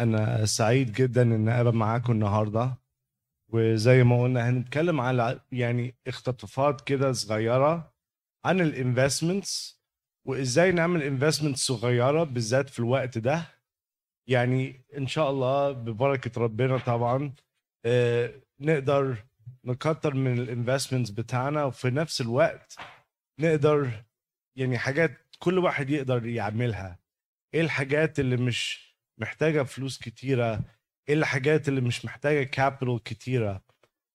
أنا سعيد جدا إن أبقى معاكم النهاردة. وزي ما قلنا هنتكلم على يعني اقتطافات كده صغيرة عن ال investments وإزاي نعمل investment صغيرة بالذات في الوقت ده. يعني إن شاء الله ببركة ربنا طبعا آه، نقدر نكتر من ال investments بتاعنا وفي نفس الوقت نقدر يعني حاجات كل واحد يقدر يعملها. إيه الحاجات اللي مش محتاجة فلوس كتيرة. إيه الحاجات اللي مش محتاجة capital كتيرة؟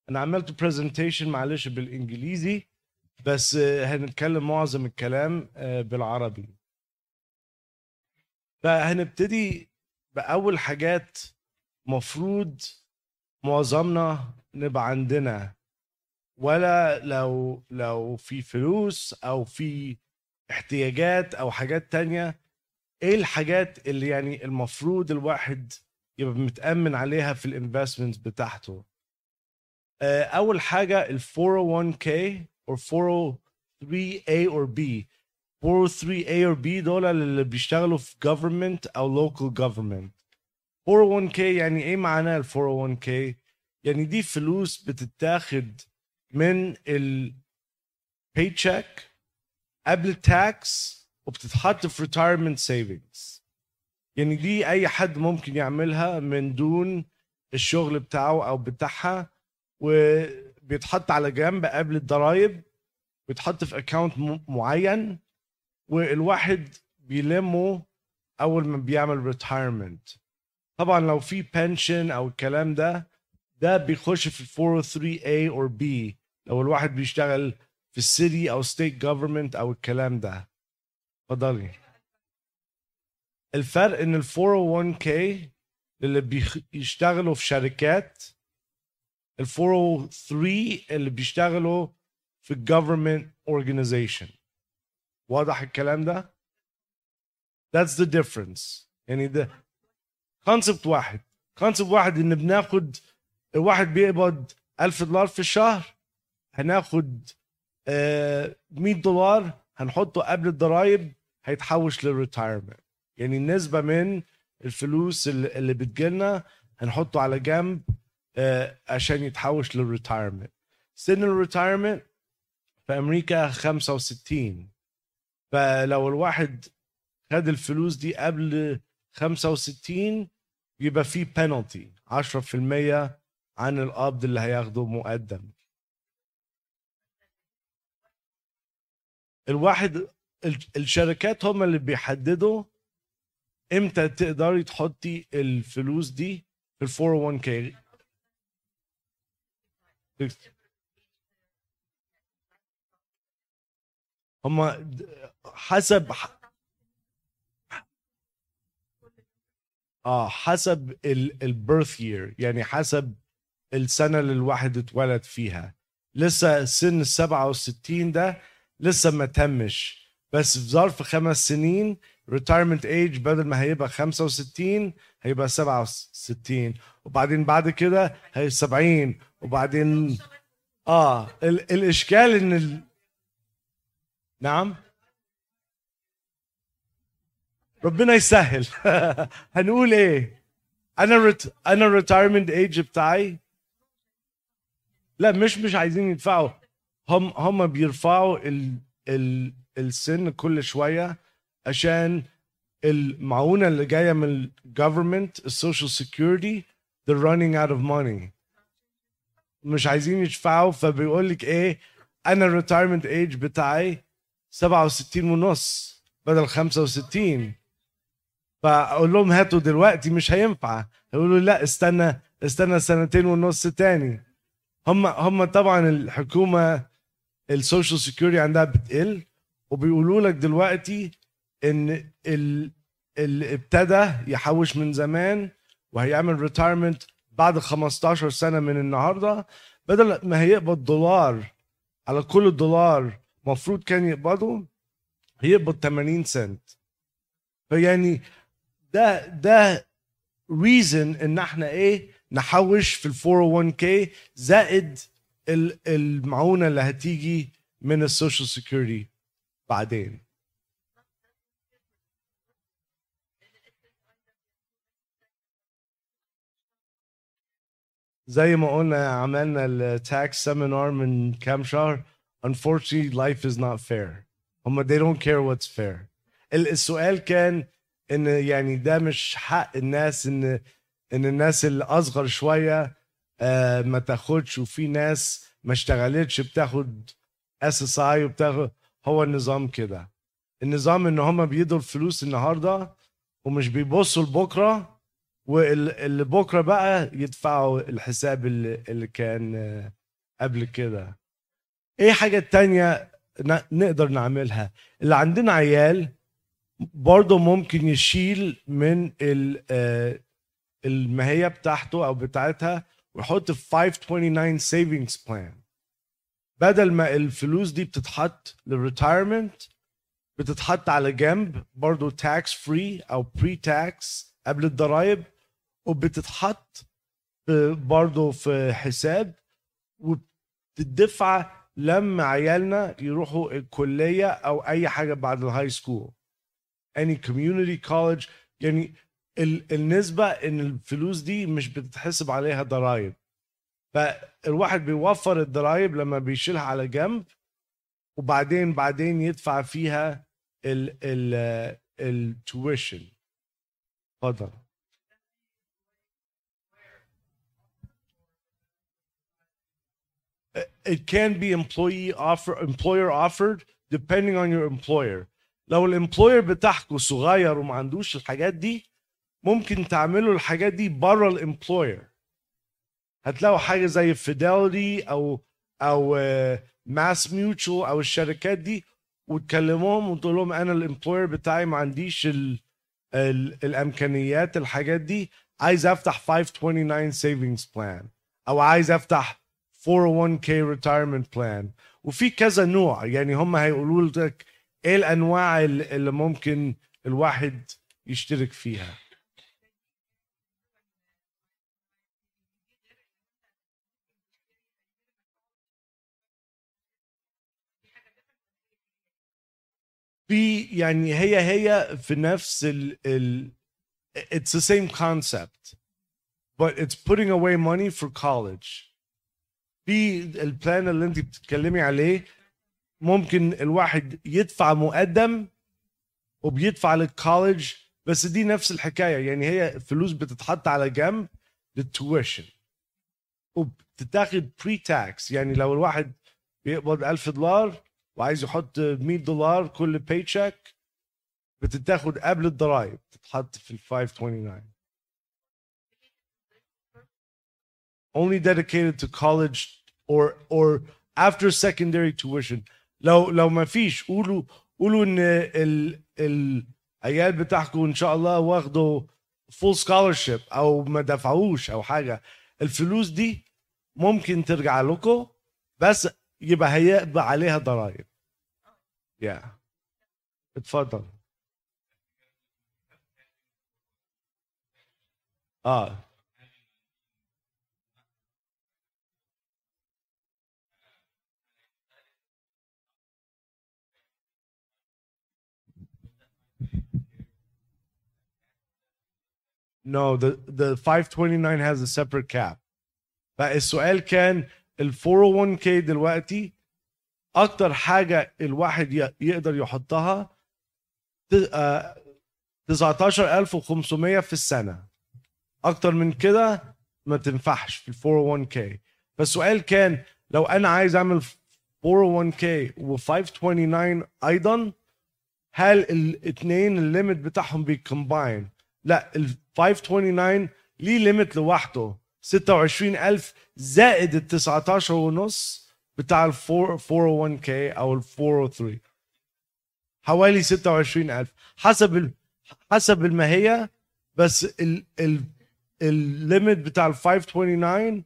أنا عملت presentation معلش بالإنجليزي بس هنتكلم معظم الكلام آه، بالعربي. فهنبتدي بأول حاجات مفروض معظمنا نبقى عندنا. ولا لو لو في فلوس أو في احتياجات أو حاجات تانية إيه الحاجات اللي يعني المفروض الواحد يبقى متأمن عليها في الانفستمنت بتاعته؟ آه، أول حاجة ال 401k or 403a or b. 403a or b دول اللي بيشتغلوا في government أو local government. 401k يعني إيه معناه ال 401k يعني دي فلوس بتتاخد من ال paycheck قبل ال tax وبتتحط في retirement savings. يعني دي أي حد ممكن يعملها من دون الشغل بتاعه أو بتاعها وبيتحط على جنب قبل الضرايب بيتحط في account معين والواحد بيلمه أول ما بيعمل retirement طبعا لو في pension أو الكلام ده ده بيخش في 403A or B. لو الواحد بيشتغل في ال city أو state government أو الكلام ده. اتفضلي. الفرق إن ال 401k اللي بيشتغلوا في شركات ال 403 اللي بيشتغلوا في government organization. واضح الكلام ده؟ That's the difference. يعني ده concept واحد. concept واحد إن بناخد الواحد بيقبض 1000 دولار في الشهر هناخد 100 دولار هنحطه قبل الضرايب هيتحوش لل retirement يعني النسبة من الفلوس اللي بتجيلنا هنحطه على جنب آه، عشان يتحوش لل retirement سن ال retirement في أمريكا 65 فلو الواحد خد الفلوس دي قبل 65 يبقى في بينالتي 10% عن القبض اللي هياخده مقدم. الواحد الشركات هم اللي بيحددوا إمتى تقدري تحطي الفلوس دي في ال 401k هم حسب آه حسب ال birth year يعني حسب السنة اللي الواحد اتولد فيها. لسه سن ال 67 ده لسه ما تمش. بس في ظرف خمس سنين retirement age بدل ما هيبقى 65 هيبقى 67 وبعدين بعد كده هي 70 وبعدين آه ال... الإشكال إن ال... نعم؟ ربنا يسهل. هنقول إيه؟ أنا رت... أنا ال retirement age بتاعي؟ لا مش مش عايزين يدفعوا. هم هم بيرفعوا ال... ال... السن كل شوية عشان المعونة اللي جاية من ال government ال social security they're running out of money. مش عايزين يدفعوا فبيقول لك إيه أنا ال retirement age بتاعي 67 ونص بدل 65 فأقول لهم هاتوا دلوقتي مش هينفع. يقولوا لا استنى استنى سنتين ونص تاني. هم هم طبعا الحكومة ال social security عندها بتقل. وبيقولوا لك دلوقتي إن اللي ابتدى يحوش من زمان وهيعمل retirement بعد 15 سنة من النهارده بدل ما هيقبض دولار على كل دولار مفروض كان يقبضه هيقبض 80 سنت. فيعني ده ده reason إن إحنا إيه نحوش في ال 401k زائد المعونة اللي هتيجي من ال social security بعدين. زي ما قلنا عملنا ال tax seminar من كام شهر. Unfortunately life is not fair. هم they don't care what's fair. ال- السؤال كان إن يعني ده مش حق الناس إن إن الناس اللي اصغر شوية آه ما تاخدش وفي ناس ما اشتغلتش بتاخد SSI وبتاخد هو النظام كده. النظام إن هم بيدوا الفلوس النهارده ومش بيبصوا لبكرة واللي بكرة بقى يدفعوا الحساب اللي, كان قبل كده. إيه حاجة تانية نقدر نعملها؟ اللي عندنا عيال برضه ممكن يشيل من آه، الماهية بتاعته أو بتاعتها ويحط في 529 savings plan. بدل ما الفلوس دي بتتحط للريتايرمنت بتتحط على جنب برضه tax free أو pre tax قبل الضرايب وبتتحط برضه في حساب وبتدفع لما عيالنا يروحوا الكلية أو أي حاجة بعد ال high school any community college يعني ال- النسبة إن الفلوس دي مش بتتحسب عليها ضرائب فالواحد بيوفر الضرائب لما بيشيلها على جنب وبعدين بعدين يدفع فيها ال ال tuition اتفضل. It can be employee offer employer offered depending on your employer. لو ال employer بتاعكم صغير وما عندوش الحاجات دي ممكن تعملوا الحاجات دي بره ال employer هتلاقوا حاجة زي Fidelity أو أو MassMutual أو الشركات دي وتكلموهم وتقول لهم أنا ال employer بتاعي ما عنديش ال ال الإمكانيات الحاجات دي. عايز أفتح 529 savings plan أو عايز أفتح 401k retirement plan. وفي كذا نوع يعني هم هيقولوا لك إيه الأنواع اللي ممكن الواحد يشترك فيها. في يعني هي هي في نفس ال ال it's the same concept but it's putting away money for college. في ال plan اللي انت بتتكلمي عليه ممكن الواحد يدفع مقدم وبيدفع لل college بس دي نفس الحكاية. يعني هي فلوس بتتحط على جنب لل tuition وبتتاخد pre tax يعني لو الواحد بيقبض 1000 دولار وعايز يحط 100 دولار كل باي تشيك بتتاخد قبل الضرايب تتحط في ال 529 only dedicated to college or or after secondary tuition. لو لو ما فيش قولوا قولوا إن ال العيال بتاعكم إن شاء الله واخدوا full scholarship أو ما دفعوش أو حاجة. الفلوس دي ممكن ترجع لكم بس يبقى هيبقى عليها ضرائب يا yeah. اتفضل آه No, the the 529 has a separate cap. فالسؤال كان ال 401k دلوقتي أكتر حاجة الواحد يقدر يحطها ت- آه، 19500 في السنة. أكتر من كده ما تنفعش في ال 401k فالسؤال كان لو أنا عايز أعمل 401k و 529 أيضا هل الاثنين ال limit بتاعهم بي combine لا ال 529 ليه limit لوحده؟ 26000 زائد ال 19 ونص بتاع ال 401k أو ال 403 حوالي 26000 حسب ال حسب الماهيه بس ال ال ال limit بتاع ال 529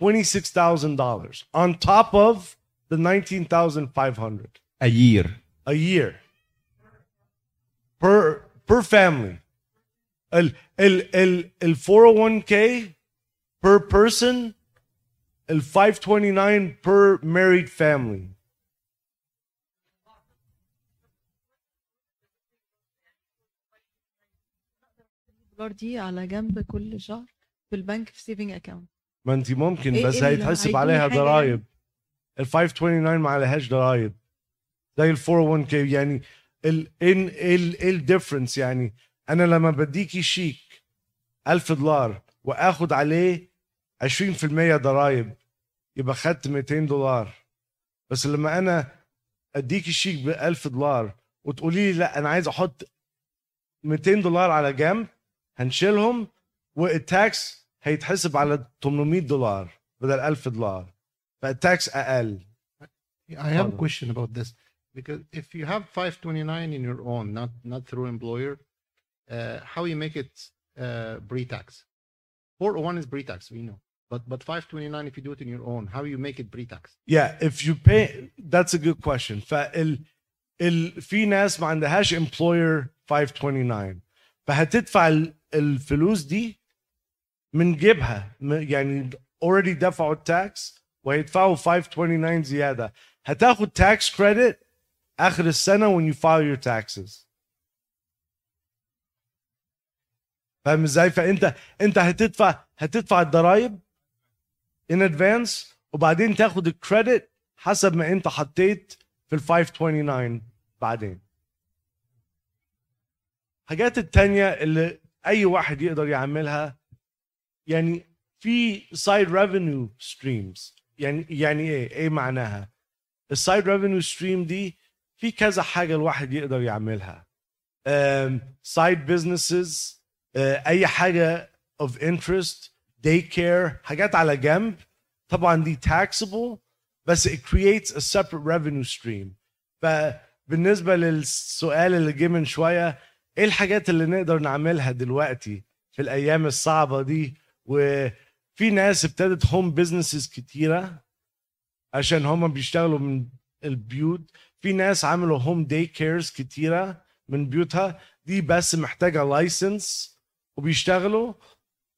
$26,000 on top of the 19,500 a year. A year. Per per family. ال ال ال ال 401k per person ال 529 per married family. الدولار دي على جنب كل شهر في البنك في saving account ما انت ممكن إيه- بس إيه هيتحسب عليها حاجة يعني؟ ال 529 ما عليهاش ضرائب. زي ال 401k يعني ال ان ال الديفرنس يعني. أنا لما بديكي شيك 1000 دولار وآخد عليه 20% ضرائب يبقى خدت 200 دولار. بس لما أنا اديكي شيك ب 1000 دولار وتقولي لي لا أنا عايز أحط 200 دولار على جنب هنشيلهم والتاكس هيتحسب على 800 دولار بدل 1000 دولار. فالتاكس أقل. I have a question about this. Because if you have 529 in your own, not not through employer, uh, how you make it uh, pre-tax? 401 is pre-tax, we know, but but 529 if you do it in your own, how you make it pre-tax? Yeah, if you pay that's a good question. فال ال في ناس ما عندهاش employer 529 فهتدفع ال- الفلوس دي من جيبها م- يعني already دفعوا التاكس وهيدفعوا 529 زياده هتاخد tax credit اخر السنه when you file your taxes فاهم ازاي فانت انت هتدفع هتدفع الضرايب in advance وبعدين تاخد الكريدت حسب ما انت حطيت في ال 529 بعدين. حاجات التانية اللي أي واحد يقدر يعملها يعني في side revenue streams يعني يعني إيه؟ إيه معناها؟ ال side revenue stream دي في كذا حاجة الواحد يقدر يعملها. side businesses أي حاجة of interest day care حاجات على جنب. طبعا دي taxable بس it creates a separate revenue stream. فبالنسبة للسؤال اللي جه من شوية إيه الحاجات اللي نقدر نعملها دلوقتي في الأيام الصعبة دي؟ وفي ناس ابتدت home businesses كتيرة عشان هم بيشتغلوا من البيوت. في ناس عملوا home day cares كتيرة من بيوتها. دي بس محتاجة license وبيشتغلوا.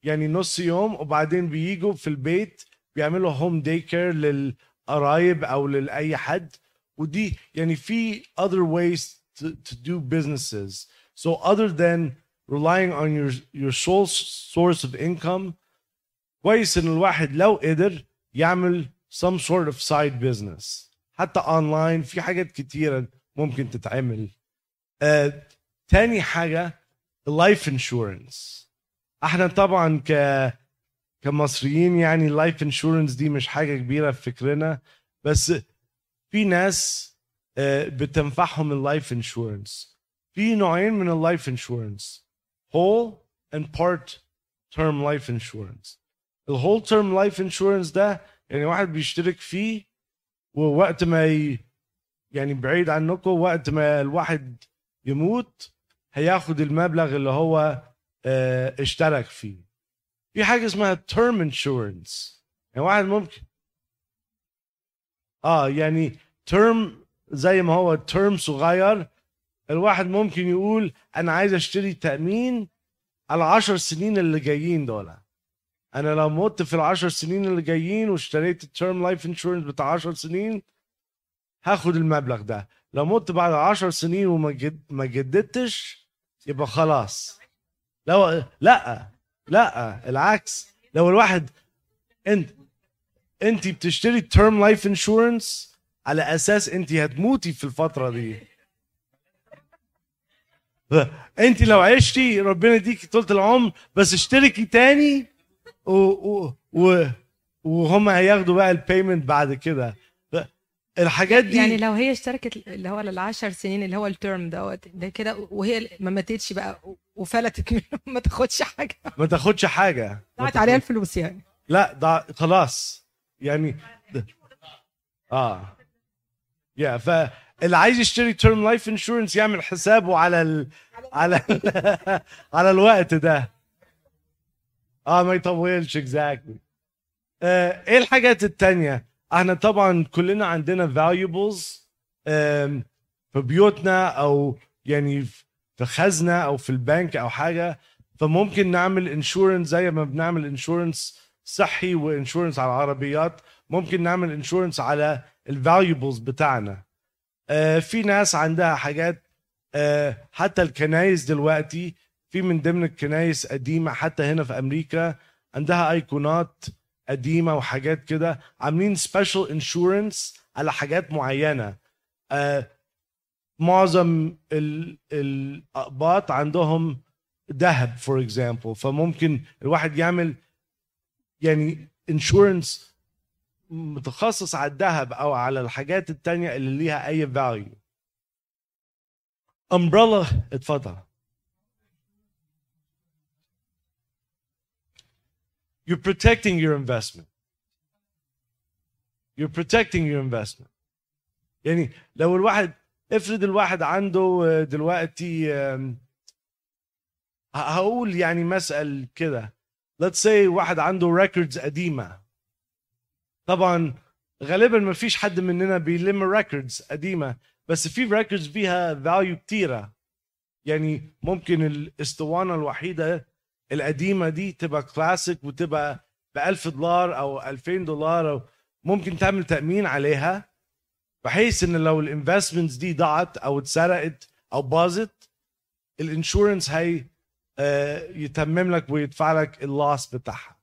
يعني نص يوم وبعدين بيجوا في البيت بيعملوا home day care للقرايب أو لأي حد. ودي يعني في other ways to, to do businesses. So other than relying on your your sole source of income كويس إن الواحد لو قدر يعمل some sort of side business. حتى اونلاين في حاجات كتيرة ممكن تتعمل. آه، تاني حاجة ال life insurance إحنا طبعا ك كمصريين يعني ال life insurance دي مش حاجة كبيرة في فكرنا بس في ناس آه، بتنفعهم ال life insurance في نوعين من ال life insurance whole and part term life insurance. ال whole term life insurance ده يعني واحد بيشترك فيه ووقت ما ي... يعني بعيد عنكم وقت ما الواحد يموت هياخد المبلغ اللي هو اشترك فيه. في حاجة اسمها term insurance. يعني واحد ممكن. آه يعني term زي ما هو term صغير. الواحد ممكن يقول أنا عايز أشتري تأمين على عشر سنين اللي جايين دول. أنا لو مت في العشر سنين اللي جايين واشتريت ال term life insurance بتاع 10 سنين هاخد المبلغ ده. لو مت بعد 10 سنين وما جد ما جددتش يبقى خلاص. لو لا لا العكس. لو الواحد انت انت بتشتري term life insurance على أساس انت هتموتي في الفترة دي. انت لو عشتي ربنا يديكي طولة العمر بس اشتركي تاني و, و, و وهم هياخدوا بقى ال payment بعد كده. الحاجات دي يعني لو هي اشتركت اللي هو للعشر سنين اللي هو ال term دوت ده كده وهي ما ماتتش بقى وفلتت ما تاخدش حاجة. ما تاخدش حاجة. ضاعت عليها الفلوس يعني. لا ده خلاص. يعني آه. يا فاللي عايز يشتري term life insurance يعمل حسابه على ال... على على الوقت ده. آه ما يطولش exactly آه إيه الحاجات التانية؟ إحنا طبعا كلنا عندنا valuables في بيوتنا أو يعني في خزنة أو في البنك أو حاجة فممكن نعمل insurance زي ما بنعمل insurance صحي و insurance على العربيات ممكن نعمل insurance على ال valuables بتاعنا. آه، في ناس عندها حاجات آه، حتى الكنايس دلوقتي في من ضمن الكنايس قديمة حتى هنا في أمريكا عندها أيقونات قديمة وحاجات كده عاملين special insurance على حاجات معينة. آه معظم ال- الأقباط عندهم ذهب for example فممكن الواحد يعمل يعني insurance متخصص على الذهب أو على الحاجات التانية اللي ليها أي value umbrella اتفضل. You're protecting your investment. You're protecting your investment. يعني لو الواحد افرض الواحد عنده آه، دلوقتي هقول يعني مثل كده. Let's say واحد عنده records قديمة. طبعا غالبا ما فيش حد مننا بيلم records قديمة بس في records فيها value كتيرة. يعني ممكن الاسطوانة الوحيدة القديمة دي تبقى كلاسيك وتبقى ب 1000 دولار أو 2000 دولار أو ممكن تعمل تأمين عليها. بحيث إن لو ال investments دي ضاعت أو اتسرقت أو باظت ال insurance هي آه، يتمم لك ويدفع لك ال loss بتاعها.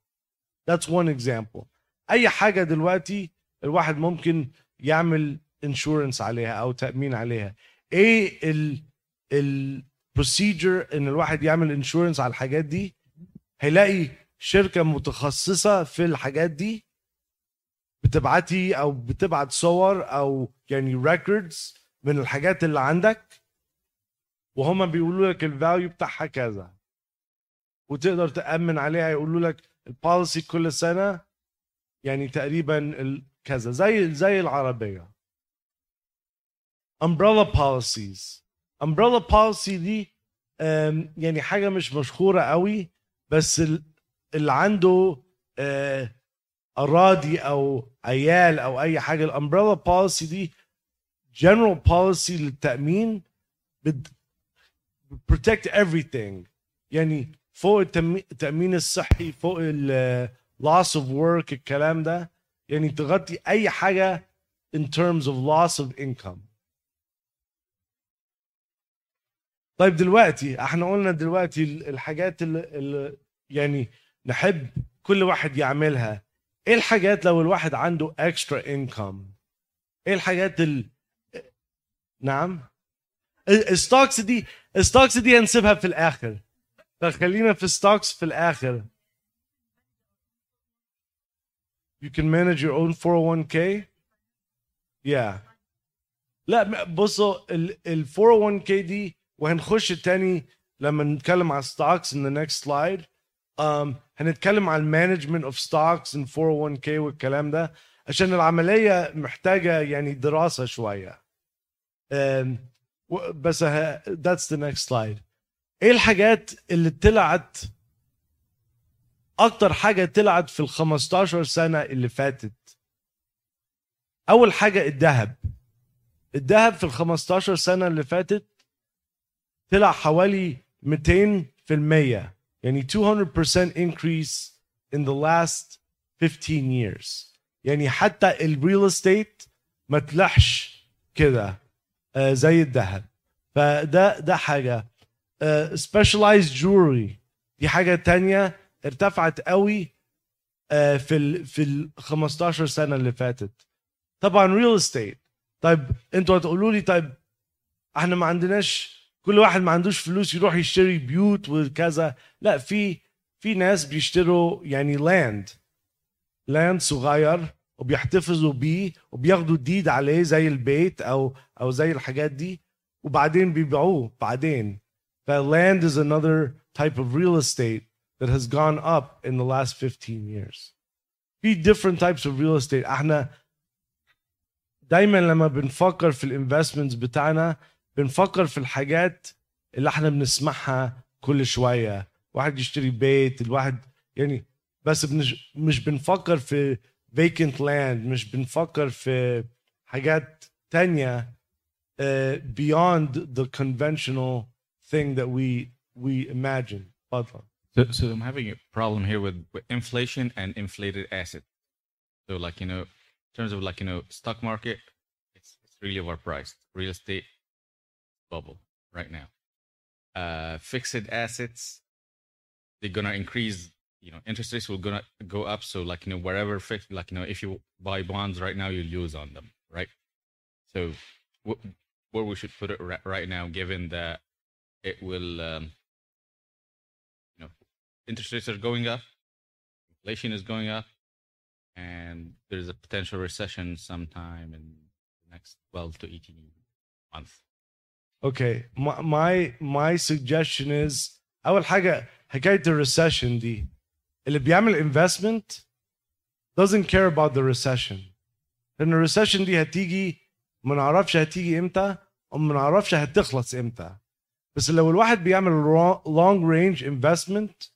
That's one example. أي حاجة دلوقتي الواحد ممكن يعمل insurance عليها أو تأمين عليها. إيه ال procedure إن الواحد يعمل insurance على الحاجات دي هيلاقي شركة متخصصة في الحاجات دي بتبعتي أو بتبعت صور أو يعني records من الحاجات اللي عندك وهما بيقولوا لك ال value بتاعها كذا. وتقدر تأمن عليها يقولوا لك ال policy كل سنة يعني تقريبا كذا زي زي العربية. Umbrella policies. Umbrella policy دي يعني حاجة مش مشهورة قوي بس ال- اللي عنده آه، اراضي أو عيال أو أي حاجة. ال umbrella policy دي جنرال بوليسي للتأمين بت protect everything. يعني فوق التأمين الصحي فوق loss of work الكلام ده. يعني تغطي أي حاجة in terms of loss of income. طيب دلوقتي إحنا قلنا دلوقتي ال- الحاجات اللي, اللي يعني نحب كل واحد يعملها. إيه الحاجات لو الواحد عنده extra income إيه الحاجات ال... نعم. ال stocks دي ال stocks دي هنسيبها في الآخر. خلينا في ال stocks في الآخر. You can manage your own 401k yeah. لا بصوا ال ال 401k دي وهنخش تاني لما نتكلم على stocks in the next slide. هنتكلم على ال management of stocks and 401k والكلام ده عشان العملية محتاجة يعني دراسة شوية. بس that's the next slide. إيه الحاجات اللي طلعت؟ أكتر حاجة طلعت في ال 15 سنة اللي فاتت. أول حاجة الذهب. الذهب في ال 15 سنة اللي فاتت طلع حوالي 200% يعني 200% increase in the last 15 years. يعني حتى ال real estate ما طلعش كده آه، زي الذهب. فده ده حاجة. آه، specialized jewelry دي حاجة تانية ارتفعت قوي آه، في ال في ال 15 سنة اللي فاتت. طبعا real estate طيب أنتوا هتقولوا لي طيب إحنا ما عندناش كل واحد ما عندوش فلوس يروح يشتري بيوت وكذا. لا في في ناس بيشتروا يعني land land صغير وبيحتفظوا بيه وبياخدوا deed عليه زي البيت أو أو زي الحاجات دي وبعدين بيبيعوه بعدين. ف land is another type of real estate that has gone up in the last 15 years. في different types of real estate. إحنا دايما لما بنفكر في الانفستمنتس بتاعنا بنفكر في الحاجات اللي إحنا بنسمعها كل شوية واحد يشتري بيت الواحد يعني بس بنش مش بنفكر في vacant land مش بنفكر في حاجات تانية uh, beyond the conventional thing that we we imagine اتفضل So, so I'm having a problem here with, with inflation and inflated asset. So, like you know, in terms of like you know, stock market, it's it's really overpriced. Real estate bubble right now. Uh, fixed assets, they're gonna increase you know interest rates will gonna go up. So like you know wherever fixed like you know if you buy bonds right now you lose on them, right? So wh- where we should put it ri- right now, given that it will, um, you know, interest rates are going up, inflation is going up, and there's a potential recession sometime in the next 12 to 18 months. My my my suggestion is أول حاجة حكاية الريسيشن دي. اللي بيعمل investment doesn't care about the recession. لأن الريسيشن دي هتيجي ما نعرفش هتيجي إمتى وما نعرفش هتخلص إمتى. بس لو الواحد بيعمل long range investment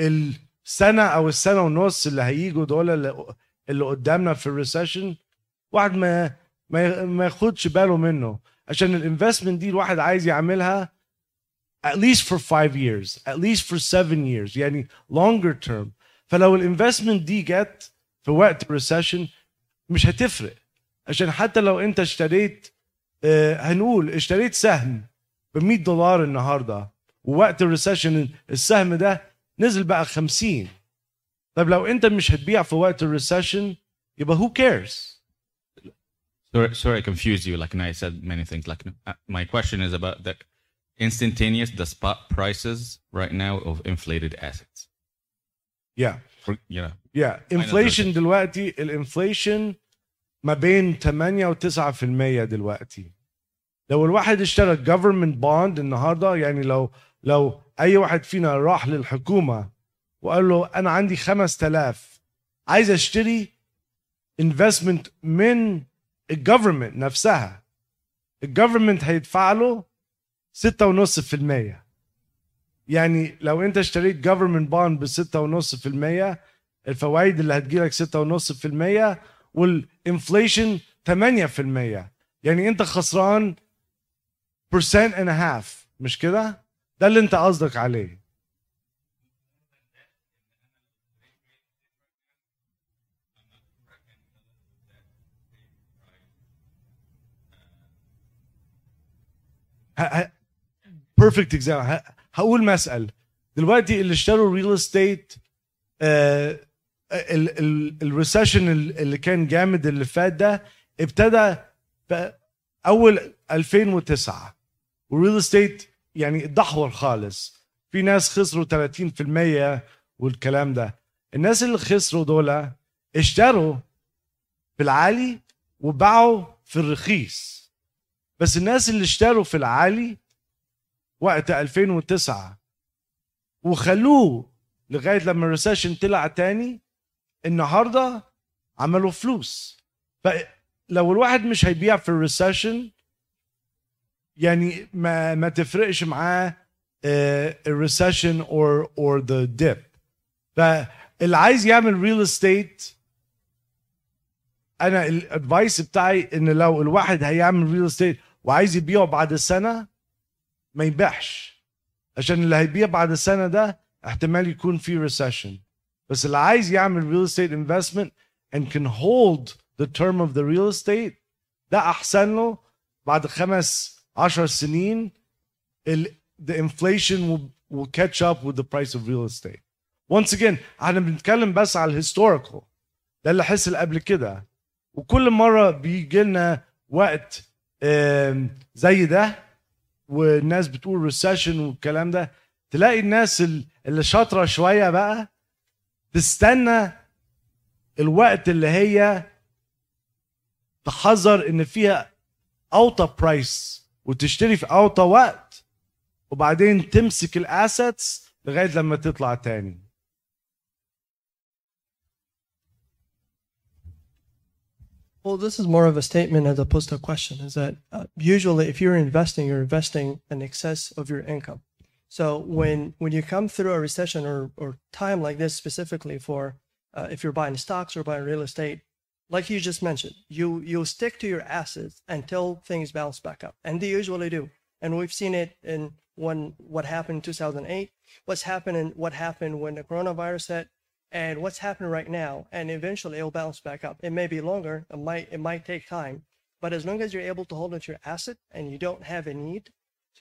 السنة أو السنة ونص اللي هيجوا دول اللي, قدامنا في ال recession واحد ما ما ياخدش باله منه. عشان ال investment دي الواحد عايز يعملها at least for five years at least for seven years يعني longer term. فلو ال investment دي جت في وقت ال recession مش هتفرق. عشان حتى لو انت اشتريت آه، هنقول اشتريت سهم ب 100 دولار النهارده ووقت ال recession السهم ده نزل بقى 50 طب لو انت مش هتبيع في وقت ال recession يبقى who cares Sorry, sorry, I confused you. Like, and I said many things. Like, uh, my question is about the instantaneous, the spot prices right now of inflated assets. yeah For, you know, يا انفليشن دلوقتي الانفليشن ما بين 8 و 9% دلوقتي لو الواحد اشترى government bond النهارده يعني لو لو اي واحد فينا راح للحكومه وقال له انا عندي 5000 عايز اشتري investment من الجفرمنت نفسها الجفرمنت هيدفع له 6.5% يعني لو انت اشتريت government bond ب 6.5% الفوائد اللي هتجيلك 6.5% وال inflation 8% يعني انت خسران percent and a half مش كده؟ ده اللي انت قصدك عليه. perfect example هقول مثلا دلوقتي اللي اشتروا real estate ال recession اللي كان جامد اللي فات ده ابتدى أول 2009 وال real estate يعني اتدحور خالص. في ناس خسروا 30% والكلام ده. الناس اللي خسروا دول اشتروا في العالي وباعوا في الرخيص. بس الناس اللي اشتروا في العالي وقت 2009 وخلوه لغاية لما ال recession طلع تاني النهارده عملوا فلوس. فلو الواحد مش هيبيع في ال recession يعني ما ما تفرقش معاه ال recession or or the dip فاللي عايز يعمل real estate أنا ال advice بتاعي إن لو الواحد هيعمل real estate وعايز يبيعه بعد سنة ما يبيعش. عشان اللي هيبيع بعد السنة ده احتمال يكون في recession بس اللي عايز يعمل real estate investment and can hold the term of the real estate ده أحسن له بعد خمس عشر سنين ال, the inflation will, will catch up with the price of real estate. Once again إحنا بنتكلم بس على ال historical ده اللي حصل قبل كده. وكل مرة بيجي لنا وقت زي ده والناس بتقول recession والكلام ده. تلاقي الناس ال- اللي شاطرة شوية بقى تستنى الوقت اللي هي تحذر إن فيها اوطى price وتشتري في اوطى وقت وبعدين تمسك الاسيتس لغاية لما تطلع تاني. Well, this is more of a statement as opposed to a question. Is that uh, usually, if you're investing, you're investing in excess of your income. So when when you come through a recession or or time like this, specifically for uh, if you're buying stocks or buying real estate, like you just mentioned, you you stick to your assets until things bounce back up, and they usually do. And we've seen it in when what happened in 2008, what's happened happening, what happened when the coronavirus hit, and what's happening right now and eventually it'll bounce back up it may be longer it might it might take time but as long as you're able to hold onto your asset and you don't have a need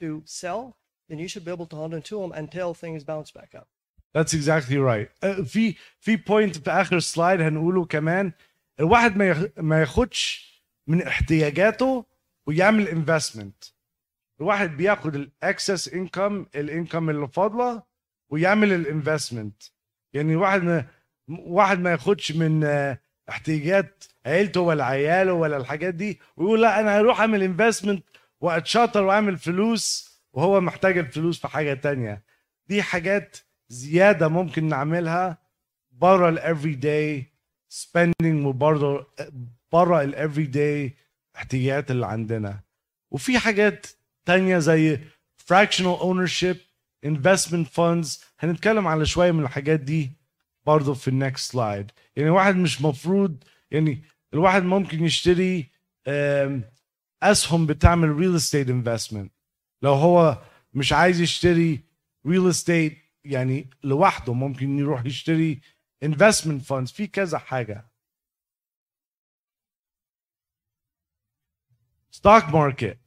to sell then you should be able to hold onto them until things bounce back up That's exactly right. Uh, في في بوينت في اخر سلايد هنقوله كمان الواحد ما ياخ- ما ياخدش من احتياجاته ويعمل انفستمنت الواحد بياخد الاكسس انكم الانكم اللي فاضله ويعمل الانفستمنت يعني واحد ما واحد ما ياخدش من آه، احتياجات عيلته ولا عياله ولا الحاجات دي ويقول لا أنا هروح أعمل investment واتشاطر وأعمل فلوس وهو محتاج الفلوس في حاجة تانية. دي حاجات زيادة ممكن نعملها بره ال everyday spending وبرضه بره ال everyday احتياجات اللي عندنا. وفي حاجات تانية زي fractional ownership investment funds هنتكلم على شوية من الحاجات دي برضه في ال next slide يعني واحد مش مفروض يعني الواحد ممكن يشتري أسهم بتعمل real estate investment لو هو مش عايز يشتري real estate يعني لوحده ممكن يروح يشتري investment funds. في كذا حاجة. stock market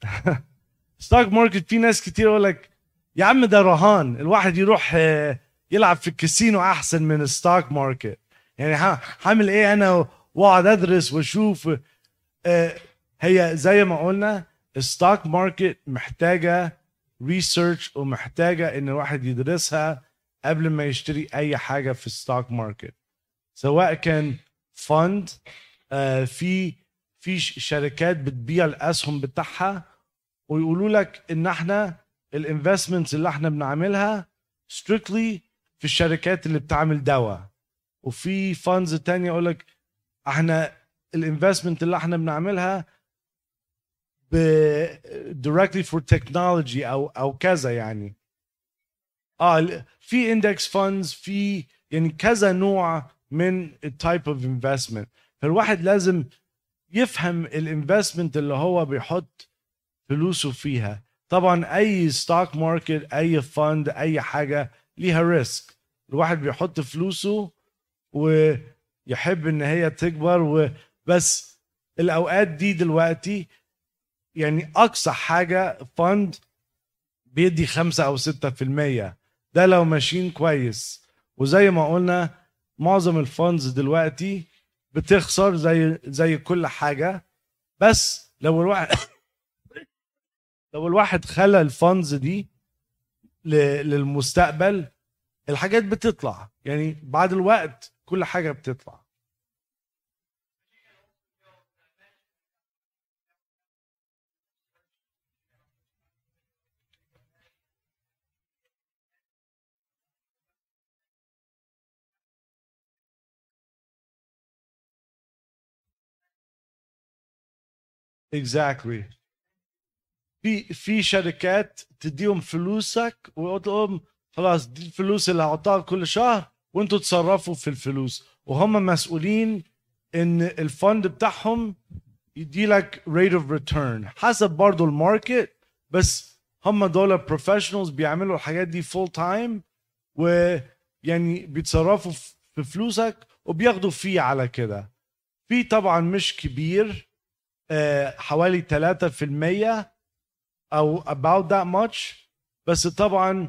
stock market في ناس كتير يقول لك يا عم ده رهان. الواحد يروح آه، يلعب في الكاسينو أحسن من ال stock market. يعني هعمل إيه أنا وأقعد أدرس وأشوف؟ آه، هي زي ما قلنا ال stock market محتاجة research ومحتاجة إن الواحد يدرسها قبل ما يشتري أي حاجة في ال stock market. سواء كان fund في في ش- شركات بتبيع الأسهم بتاعها ويقولوا لك إن إحنا ال investments اللي إحنا بنعملها strictly في الشركات اللي بتعمل دواء. وفي funds تانية يقول لك إحنا ال investment اللي إحنا بنعملها ب directly for technology أو أو كذا يعني. آه في index funds في يعني كذا نوع من ال type of investment فالواحد لازم يفهم ال investment اللي هو بيحط فلوسه فيها. طبعا أي stock market أي fund أي حاجة ليها risk الواحد بيحط فلوسه ويحب إن هي تكبر وبس الأوقات دي دلوقتي يعني أقصى حاجة فند بيدي خمسة أو ستة في المية. ده لو ماشيين كويس. وزي ما قلنا معظم الفندز دلوقتي بتخسر زي زي كل حاجة. بس لو الواحد لو الواحد خلى الفندز دي للمستقبل الحاجات بتطلع. يعني بعد الوقت كل حاجة بتطلع. Exactly. في في شركات تديهم فلوسك وتقول لهم خلاص دي الفلوس اللي هحطها كل شهر وانتوا تصرفوا في الفلوس. وهم مسؤولين إن ال fund بتاعهم يدي لك rate of return حسب برضو الماركت بس هم دول professionals بيعملوا الحاجات دي full time ويعني بيتصرفوا في فلوسك وبياخدوا فيه على كده. في طبعا مش كبير آه، حوالي 3% أو about that much. بس طبعا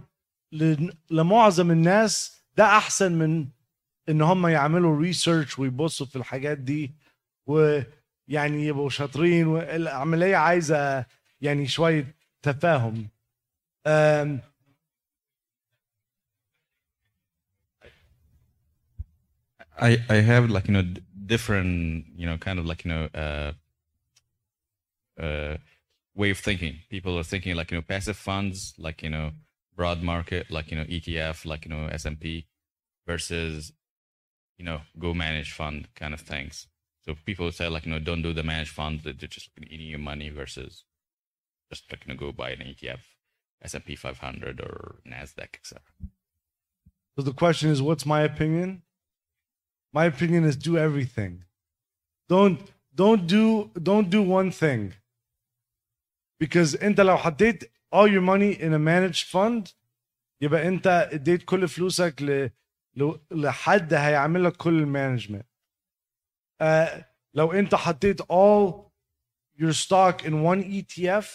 لمعظم الناس ده أحسن من إن هم يعملوا ريسيرش ويبصوا في الحاجات دي ويعني يبقوا شاطرين والعملية عايزة يعني شوية تفاهم. I I have like you know different you know kind of like you know uh uh way of thinking. People are thinking like you know passive funds, like you know broad market, like you know ETF, like you know S and P, versus you know go manage fund kind of things. So people say like you know don't do the managed fund. they're just eating your money versus just like you know go buy an ETF, S and P 500 or Nasdaq, etc. So the question is, what's my opinion? My opinion is do everything. Don't don't do don't do one thing Because انت لو حطيت all your money in a managed fund يبقى انت اديت كل فلوسك ل... ل... لحد هيعمل لك كل المانجمنت. آه لو انت حطيت all your stock in one ETF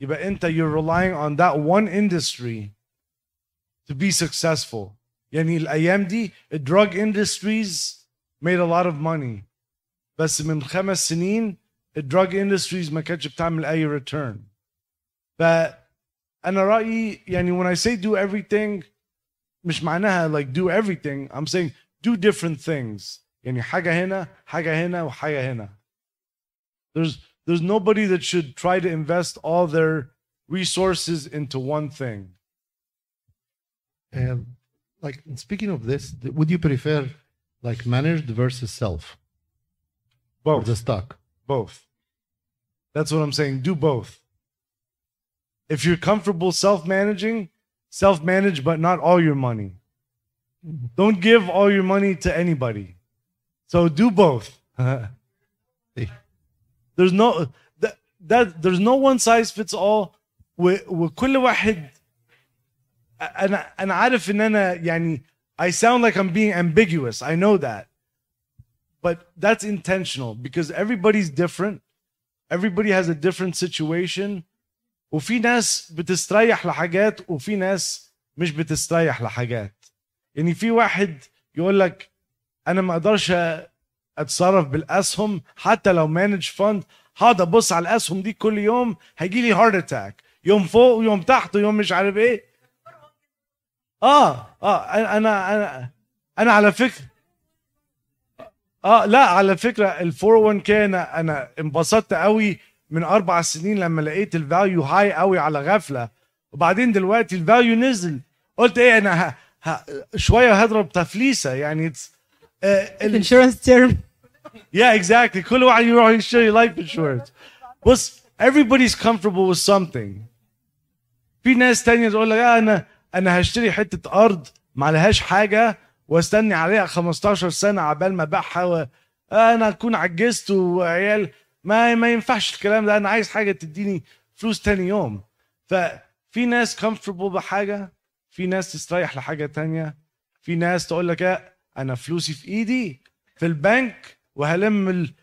يبقى انت you're relying on that one industry to be successful. يعني الايام دي الدراج اندستريز made a lot of money بس من خمس سنين الدراج اندستريز ما كانتش بتعمل اي ريتيرن فانا رايي يعني when I say do everything مش معناها like do everything I'm saying do different things يعني حاجة هنا حاجة هنا وحاجة هنا there's there's nobody that should try to invest all their resources into one thing Um, like speaking of this, th- would you prefer like managed versus self or both the stock? both that's what I'm saying do both if you're comfortable self-managing self-manage but not all your money don't give all your money to anybody so do both there's no that, that there's no one size fits all و- وكل واحد انا انا عارف ان انا يعني I sound like I'm being ambiguous I know that But that's intentional because everybody's different. Everybody has a different situation. وفي ناس بتستريح لحاجات وفي ناس مش بتستريح لحاجات. يعني في واحد يقول لك أنا ما أقدرش أتصرف بالأسهم حتى لو managed fund هقعد أبص على الأسهم دي كل يوم هيجي لي heart attack يوم فوق ويوم تحت ويوم مش عارف إيه. آه آه أنا أنا أنا, على فكرة آه لا على فكرة ال 401 k أنا انبسطت قوي من أربع سنين لما لقيت ال value high قوي على غفلة وبعدين دلوقتي ال value نزل قلت إيه أنا ه... ه... شوية هضرب تفليسة يعني. الانشورنس تيرم Yeah, exactly. كل واحد يروح يشتري life insurance. بص everybody's comfortable with something. في ناس تانية تقول لك آه أنا أنا هشتري حتة أرض ما لهاش حاجة واستني عليها 15 سنة عبال ما أبيعها أنا أكون عجزت وعيال. ما ما ينفعش الكلام ده. أنا عايز حاجة تديني فلوس تاني يوم. ففي ناس comfortable بحاجة في ناس تستريح لحاجة تانية في ناس تقول لك آه أنا فلوسي في إيدي في البنك وهلم ال-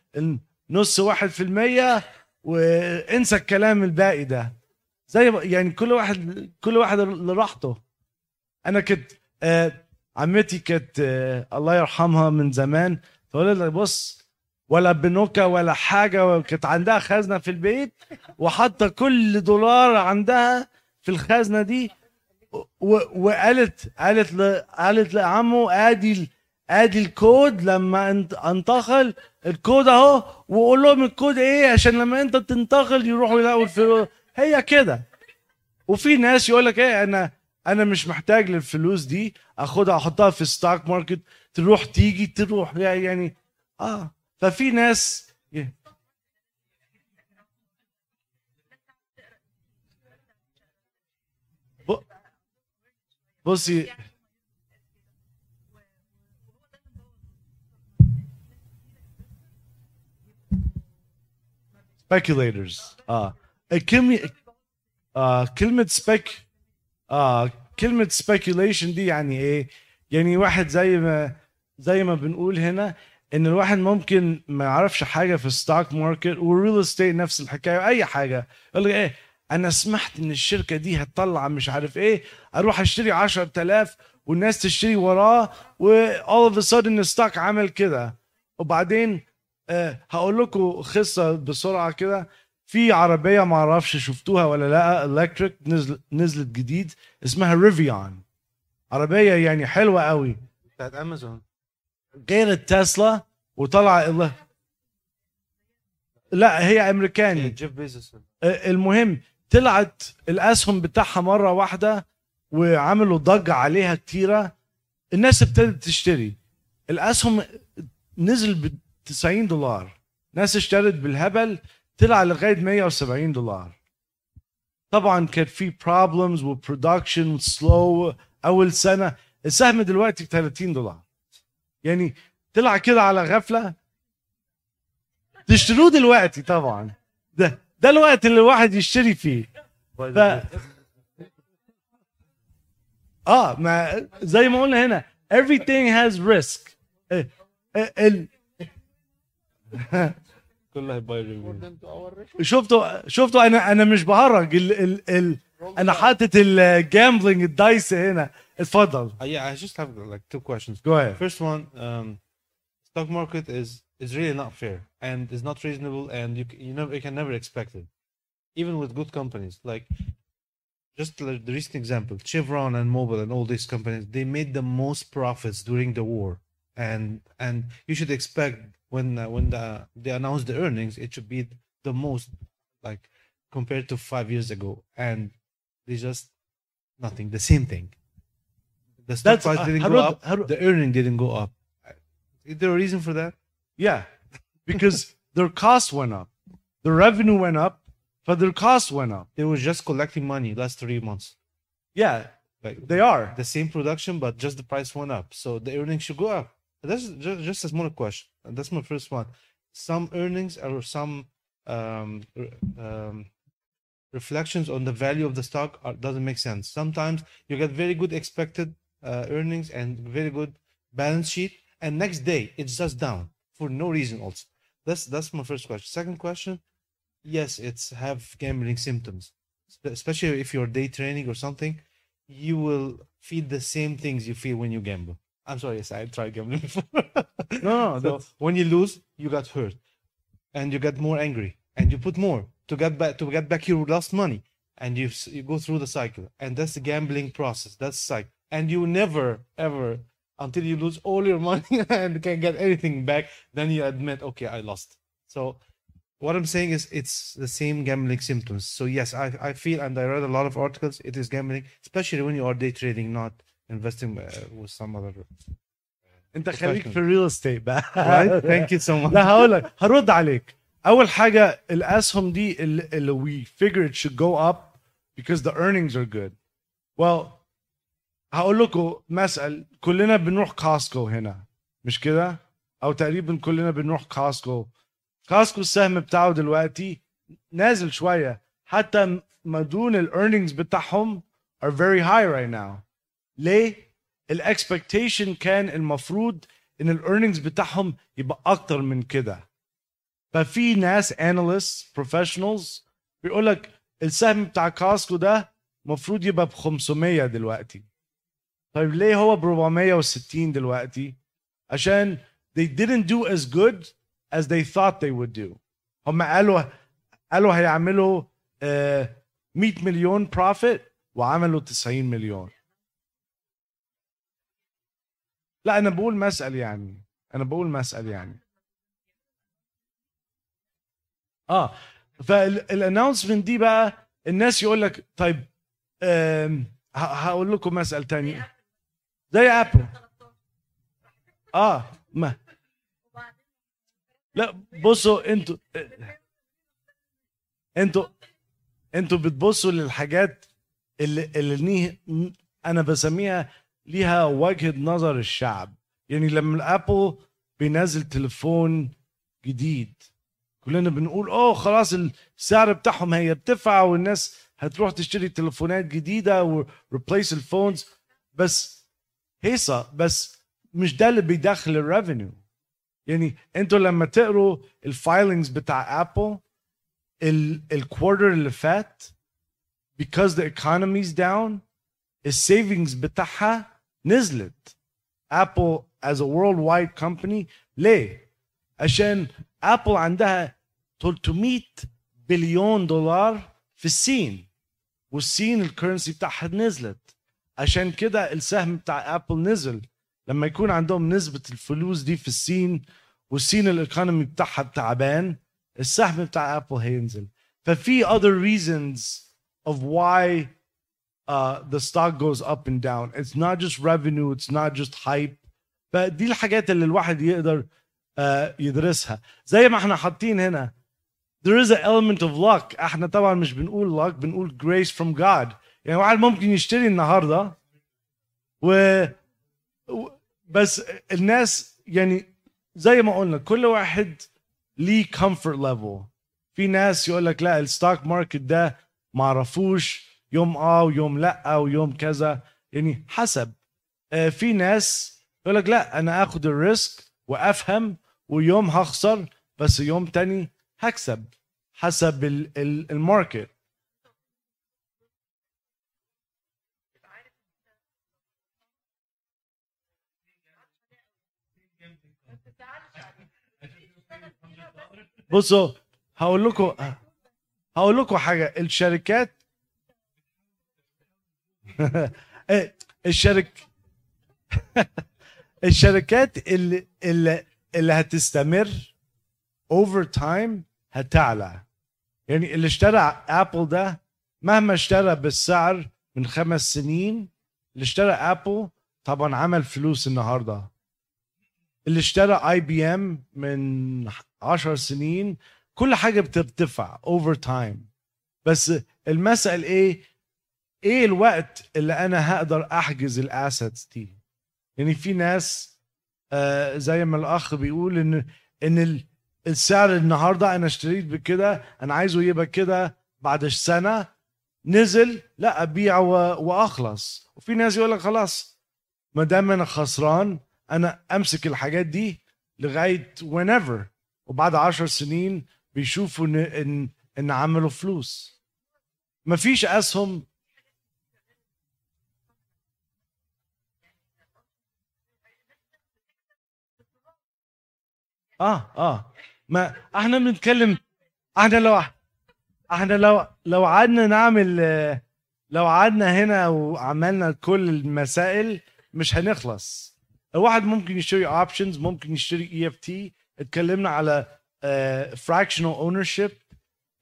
النص واحد في المية وانسى الكلام الباقي ده. زي يعني كل واحد كل واحد لراحته. أنا كنت آه عمتي كانت آه الله يرحمها من زمان تقول لي بص ولا بنوك ولا حاجة كانت عندها خزنة في البيت وحاطة كل دولار عندها في الخزنة دي وقالت قالت ل- قالت لعمه آدي آدي الكود لما انت انتقل الكود اهو وقول لهم الكود إيه عشان لما انت تنتقل يروحوا يلاقوا الفلوس هي كده. وفي ناس يقول لك إيه أنا أنا مش محتاج للفلوس دي أخدها أحطها في stock market تروح تيجي تروح يعني آه. ففي ناس بصي speculators آه. الكلمة آه كلمة spec آه كلمة speculation دي يعني إيه؟ يعني واحد زي ما زي ما بنقول هنا إن الواحد ممكن ما يعرفش حاجة في ال stock market وال real estate نفس الحكاية أي حاجة. يقول لك إيه؟ أنا سمعت إن الشركة دي هتطلع مش عارف إيه أروح أشتري 10000 والناس تشتري وراه و all of a sudden ال stock عمل كده. وبعدين آه هقول لكم قصة بسرعة كده. في عربية ما أعرفش شفتوها ولا لأ electric نزل نزلت جديد اسمها Rivian عربية يعني حلوة قوي. بتاعت امازون غير التسلا وطلع الله لأ هي أمريكاني. جيف بيزوس المهم طلعت الأسهم بتاعها مرة واحدة وعملوا ضجة عليها كتيرة. الناس ابتدت تشتري. الأسهم نزل ب 90 دولار. ناس اشترت بالهبل. طلع لغاية 170 دولار. طبعا كان في problems و production slow أول سنة. السهم دلوقتي ب 30 دولار. يعني طلع كده على غفلة. تشتروه دلوقتي طبعا. ده ده الوقت اللي الواحد يشتري فيه. ف... آه ما زي ما قلنا هنا everything has risk. ال... ال... كله هيباي ريفيو شفتوا شفتوا انا انا مش بهرج ال ال ال انا حاطط الجامبلينج الدايس هنا اتفضل Uh, yeah, I just have like two questions. جو ahead First one, um, stock market is is really not fair and is not reasonable, and you c- you never you can never expect it, even with good companies. Like just like the recent example, Chevron and Mobil and all these companies, they made the most profits during the war, and and you should expect when uh, when the, they announce the earnings, it should be the most like compared to five years ago, and they just nothing, the same thing. The stock That's- price uh, didn't how go up. do- the earning didn't go up. Is there a reason for that? Yeah, because their cost went up, the revenue went up, but their cost went up. They were just collecting money last three months. Yeah, Like they are. the same production, but just the price went up. So the earnings should go up. That's just, just a small question. That's my first one. Some earnings or some um, um, reflections on the value of the stock are, doesn't make sense. Sometimes you get very good expected uh, earnings and very good balance sheet, and next day it's just down for no reason. Also, that's that's my first question. Second question, yes, it's have gambling symptoms, especially if you're day training or something. You will feel the same things you feel when you gamble. I'm sorry, yes, I tried gambling before. No, no, So when you lose, you got hurt, and you get more angry, and you put more to get back to get back your lost money, and you you go through the cycle, and that's the gambling process. That's cycle, and you never ever until you lose all your money and can't get anything back. Then you admit, okay, I lost. So what I'm saying is it's the same gambling symptoms. So yes, I, I feel and I read a lot of articles. It is gambling, especially when you are day trading, not investing uh, with some other. انت خليك في الريل استيت بقى? Thank you so much. لا هقول لك هرد عليك. أول حاجة الأسهم دي اللي we figure it should go up because the earnings are good. Well هقول لكم مثل. كلنا بنروح Costco هنا مش كده؟ أو تقريبا كلنا بنروح Costco Costco السهم بتاعه دلوقتي نازل شوية. حتى ما دون ال earnings بتاعهم are very high right now. ليه ال expectation كان المفروض إن ال earnings بتاعهم يبقى أكتر من كده. ففي ناس analyst professionals بيقول لك السهم بتاع Costco ده المفروض يبقى ب 500 دلوقتي. طيب ليه هو ب 460 دلوقتي؟ عشان they didn't do as good as they thought they would do. هم قالوا قالوا هيعملوا آه، 100 مليون profit وعملوا 90 مليون. لا أنا بقول مثل يعني. أنا بقول مثل يعني. آه. فال announcement دي بقى الناس يقول لك طيب هقول لكم مثل تاني. زي Apple آه. ما. لا بصوا أنتوا أنتوا أنتوا بتبصوا للحاجات اللي اللي أنا بسميها ليها وجهة نظر الشعب. يعني لما ال Apple بينزل تليفون جديد كلنا بنقول oh خلاص السعر بتاعهم هيرتفع والناس هتروح تشتري تليفونات جديدة و replace ال phones بس هيصة بس مش ده اللي بيدخل ال revenue يعني أنتوا لما تقروا ال filings بتاع Apple ال quarter اللي فات because the economy is down ال savings بتاعها نزلت Apple as a worldwide company. ليه؟ عشان Apple عندها 300 بليون دولار في الصين والصين ال currency بتاعها نزلت. عشان كده السهم بتاع Apple نزل. لما يكون عندهم نسبة الفلوس دي في الصين والصين الايكونومي بتاعها تعبان السهم بتاع ابل هينزل. ففي other reasons of why uh, the stock goes up and down. It's not just revenue, it's not just hype. فدي الحاجات اللي الواحد يقدر uh, يدرسها. زي ما إحنا حاطين هنا there is an element of luck. إحنا طبعا مش بنقول luck بنقول grace from God. يعني واحد ممكن يشتري النهارده و بس الناس يعني زي ما قلنا كل واحد ليه comfort level. في ناس يقول لك لا ال stock market ده ما يوم آه ويوم لأ ويوم كذا. يعني حسب. آه في ناس يقول لك لأ أنا آخد ال risk وأفهم ويوم هخسر بس يوم تاني هكسب حسب ال market. بصوا هقول لكم هقول لكم حاجة. الشركات إيه، الشرك الشركات اللي اللي اللي هتستمر over time هتعلى. يعني اللي اشترى Apple ده مهما اشترى بالسعر من خمس سنين اللي اشترى Apple طبعا عمل فلوس النهارده. اللي اشترى IBM من عشر سنين كل حاجة بترتفع over time بس المسألة إيه؟ إيه الوقت اللي أنا هقدر أحجز ال assets دي؟ يعني في ناس آه زي ما الأخ بيقول إن إن ال- السعر النهارده أنا اشتريت بكده أنا عايزه يبقى كده بعد سنه نزل لأ أبيع وأخلص. وفي ناس يقول لك خلاص ما دام أنا خسران أنا أمسك الحاجات دي لغاية whenever. وبعد عشر سنين بيشوفوا إن إن إن عملوا فلوس. مفيش أسهم آه آه. ما إحنا بنتكلم إحنا لو إحنا لو لو قعدنا نعمل لو قعدنا هنا وعملنا كل المسائل مش هنخلص. الواحد ممكن يشتري options ممكن يشتري ETF اتكلمنا على fractional ownership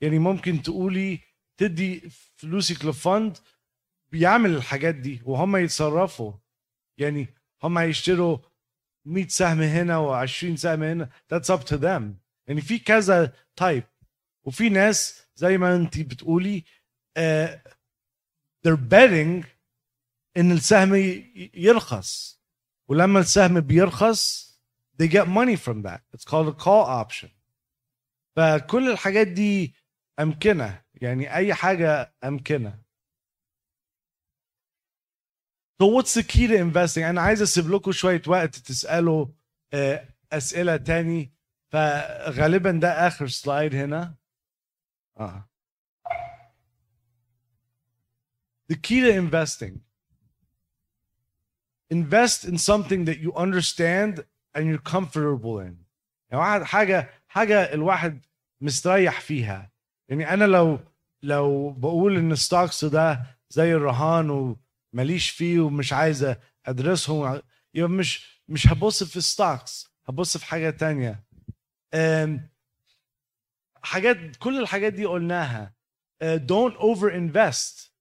يعني ممكن تقولي تدي فلوسك ل fund بيعمل الحاجات دي وهم يتصرفوا. يعني هم هيشتروا 100 سهم هنا و20 سهم هنا. That's up to them. يعني في كذا type وفي ناس زي ما انت بتقولي uh, they're betting إن السهم يرخص. ولما السهم بيرخص they get money from that. It's called a call option. فكل الحاجات دي أمكنة. يعني أي حاجة أمكنة. So what's the key to investing؟ أنا عايز أسيب لكم شوية وقت تسألوا آه، أسئلة تاني فغالبا ده آخر سلايد هنا. آه. The key to investing. Invest in something that you understand and you're comfortable in. يعني واحد حاجة حاجة الواحد مستريح فيها. يعني أنا لو لو بقول إن الستوكس ده زي الرهان و ماليش فيه ومش عايز أدرسهم. يبقى مش مش هبص في stocks هبص في حاجة تانية. حاجات كل الحاجات دي قلناها. don't over invest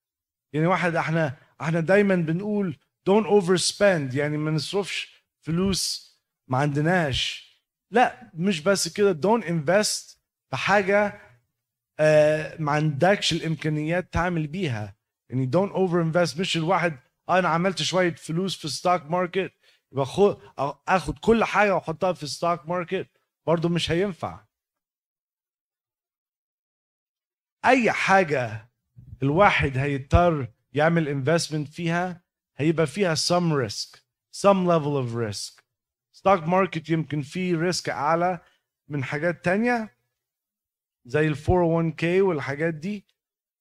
يعني واحد إحنا إحنا دايما بنقول don't over spend يعني ما نصرفش فلوس ما عندناش. لا مش بس كده. don't invest في حاجة آه، ما عندكش الإمكانيات تعمل بيها. يعني don't over invest مش الواحد آه أنا عملت شوية فلوس في ال stock market يبقى آخد كل حاجة وأحطها في ال stock market برضه مش هينفع. أي حاجة الواحد هيضطر يعمل investment فيها هيبقى فيها some risk some level of risk. stock market يمكن فيه risk أعلى من حاجات تانية زي ال 401k والحاجات دي.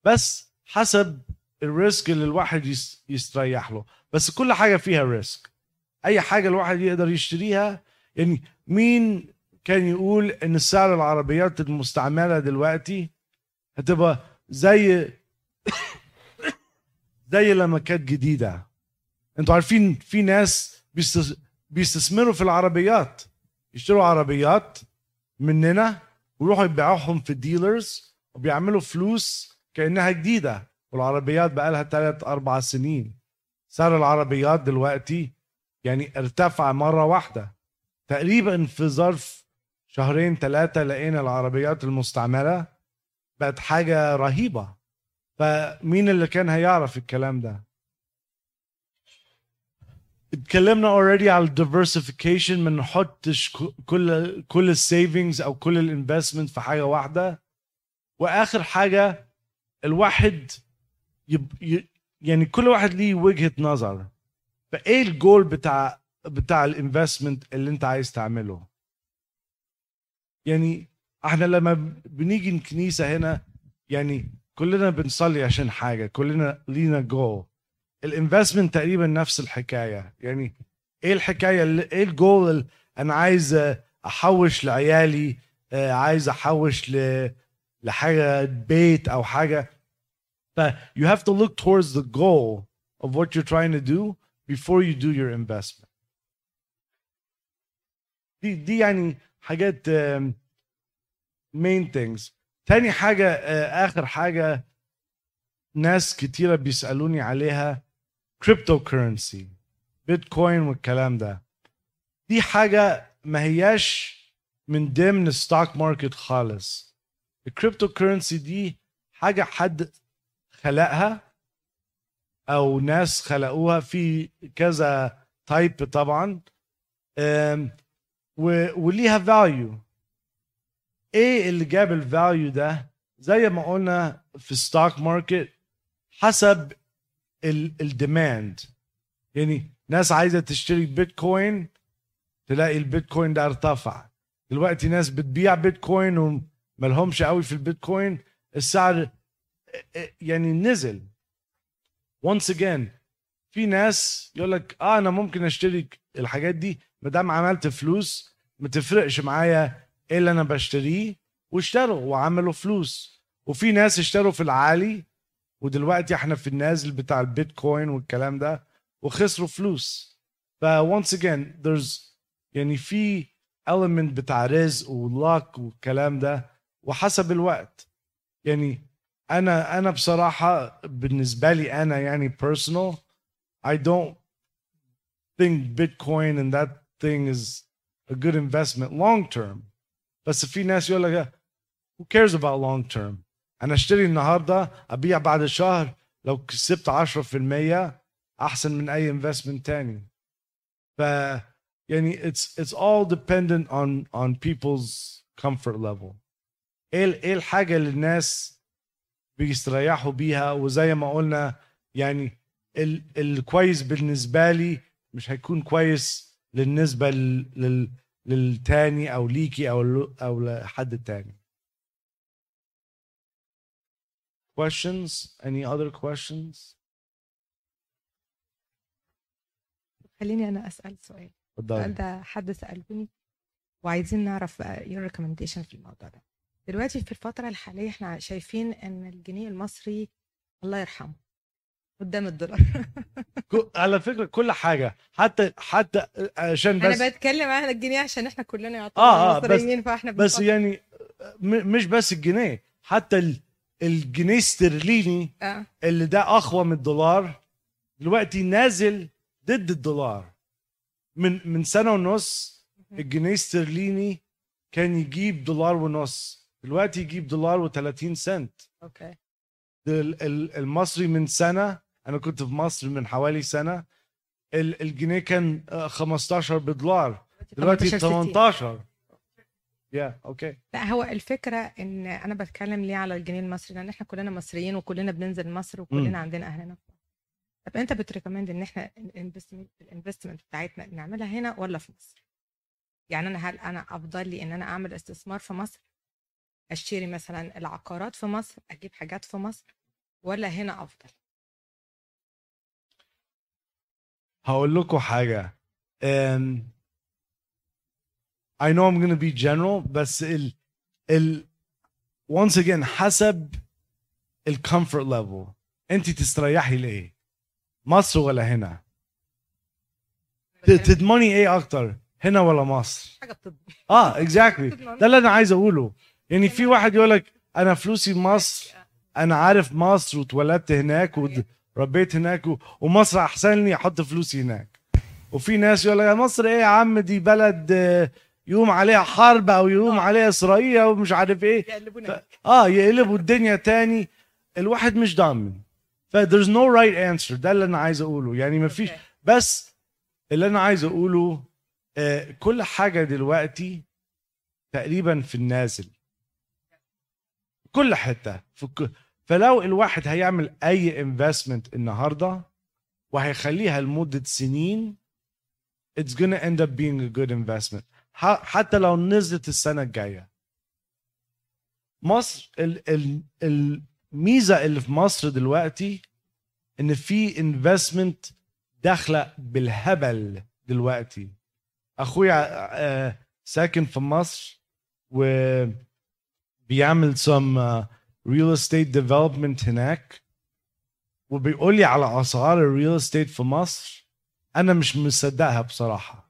بس حسب ال risk اللي الواحد يس- يستريح له. بس كل حاجة فيها risk. أي حاجة الواحد يقدر يشتريها يعني مين كان يقول إن سعر العربيات المستعملة دلوقتي هتبقى زي زي لما كانت جديدة؟ أنتوا عارفين في ناس بيستثمروا في العربيات. يشتروا عربيات مننا ويروحوا يبيعوهم في الديلرز وبيعملوا فلوس كأنها جديدة. والعربيات بقى لها ثلاث أربع سنين. سعر العربيات دلوقتي يعني ارتفع مرة واحدة. تقريبا في ظرف شهرين ثلاثة لقينا العربيات المستعملة بقت حاجة رهيبة. فمين اللي كان هيعرف الكلام ده؟ اتكلمنا already على ال diversification ما نحطش كل كل ال savings أو كل ال investment في حاجة واحدة. وآخر حاجة الواحد يب ي- يعني كل واحد ليه وجهة نظر. فإيه الجول بتاع بتاع ال investment اللي أنت عايز تعمله؟ يعني إحنا لما بنيجي الكنيسة هنا يعني كلنا بنصلي عشان حاجة كلنا لينا جول الانفستمنت تقريبا نفس الحكاية. يعني إيه الحكاية إيه الجول أنا عايز أحوش لعيالي آه، عايز أحوش. لحاجة بيت أو حاجة؟ ف you have to look towards the goal of what you're trying to do before you do your investment. دي دي يعني حاجات um, main things. تاني حاجة آه، آخر حاجة ناس كتيرة بيسألوني عليها cryptocurrency Bitcoin والكلام ده. دي حاجة ما هياش من ضمن ال stock market خالص. ال cryptocurrency دي حاجة حد خلقها أو ناس خلقوها في كذا type طبعا. وليها value إيه اللي جاب ال value ده؟ زي ما قلنا في ال stock market حسب ال demand يعني ناس عايزة تشتري بيتكوين تلاقي البيتكوين ده ارتفع. دلوقتي ناس بتبيع بيتكوين وملهمش قوي في البيتكوين السعر يعني نزل. Once again في ناس يقول لك آه أنا ممكن أشتري الحاجات دي ما دام عملت فلوس ما تفرقش معايا إيه اللي أنا بشتريه واشتروا وعملوا فلوس. وفي ناس اشتروا في العالي ودلوقتي إحنا في النازل بتاع البيتكوين والكلام ده وخسروا فلوس. ف once again there's يعني في element بتاع رزق ولك والكلام ده وحسب الوقت. يعني انا انا بصراحه بالنسبه لي انا يعني personal I don't think Bitcoin and that thing is a good investment long term بس في ناس يقول لك who cares about long term انا اشتري النهارده ابيع بعد شهر لو كسبت 10% احسن من اي investment تاني ف يعني it's it's all dependent on on people's comfort level ايه ال- ايه الحاجه اللي الناس بيستريحوا بيها وزي ما قلنا يعني ال الكويس بالنسبة لي مش هيكون كويس بالنسبة لل لل للتاني أو ليكي أو أو لحد تاني questions? Any other questions? خليني أنا أسأل سؤال. ده حد سالوني وعايزين نعرف your recommendation في الموضوع ده. دلوقتي في الفترة الحالية إحنا شايفين إن الجنيه المصري الله يرحمه قدام الدولار. على فكرة كل حاجة حتى حتى عشان بس أنا بتكلم عن الجنيه عشان إحنا كلنا يعتبر آه، آه، بس- مصريين فإحنا بس يعني مش بس الجنيه حتى ال- الجنيه استرليني آه. اللي ده أقوى من الدولار دلوقتي نازل ضد الدولار. من من سنة ونص الجنيه استرليني كان يجيب دولار ونص. دلوقتي يجيب دولار و30 سنت. okay. ال- ال- المصري من سنة أنا كنت في مصر من حوالي سنة ال- الجنيه كان آه، 15 بدولار. دلوقتي 18 18 يا okay لا هو الفكرة إن أنا بتكلم ليه على الجنيه المصري؟ لأن إحنا كلنا مصريين وكلنا بننزل مصر وكلنا. عندنا أهلنا. في مصر. طب أنت بت recommend إن إحنا الانفستمنت بتاعتنا نعملها هنا ولا في مصر؟ يعني أنا هل أنا أفضل لي إن أنا أعمل استثمار في مصر؟ أشتري مثلا العقارات في مصر أجيب حاجات في مصر ولا هنا أفضل؟ هقول لكم حاجة. um, I know I'm gonna be general بس ال ال once again حسب ال comfort level. انت تستريحي لايه مصر ولا هنا؟ تضمني إيه أكتر هنا ولا مصر؟ حاجة بتضمن. آه اكزاكتلي ده اللي أنا عايز أقوله. يعني في واحد يقول لك أنا فلوسي مصر أنا عارف مصر واتولدت هناك وربيت هناك ومصر أحسن لي أحط فلوسي هناك. وفي ناس يقول لك يا مصر إيه يا عم؟ دي بلد آه، يقوم عليها حرب أو يقوم عليها إسرائيل ومش عارف إيه. ف- آه يقلبوا الدنيا تاني. الواحد مش ضامن. ف there's no right answer. ده اللي أنا عايز أقوله. يعني ما فيش. بس اللي أنا عايز أقوله آه كل حاجة دلوقتي تقريبا في النازل. كل حتة. في ك... فلو الواحد هيعمل أي انفستمنت النهارده وهيخليها لمدة سنين it's gonna end up being a good investment. حتى لو نزلت السنة الجاية. مصر ال... ال... الميزه اللي في مصر دلوقتي إن في investment داخلة بالهبل دلوقتي. أخويا آه، ساكن في مصر وبيعمل some uh, real estate development هناك وبيقول لي على اسعار الريل استيت في مصر انا مش مصدقها بصراحه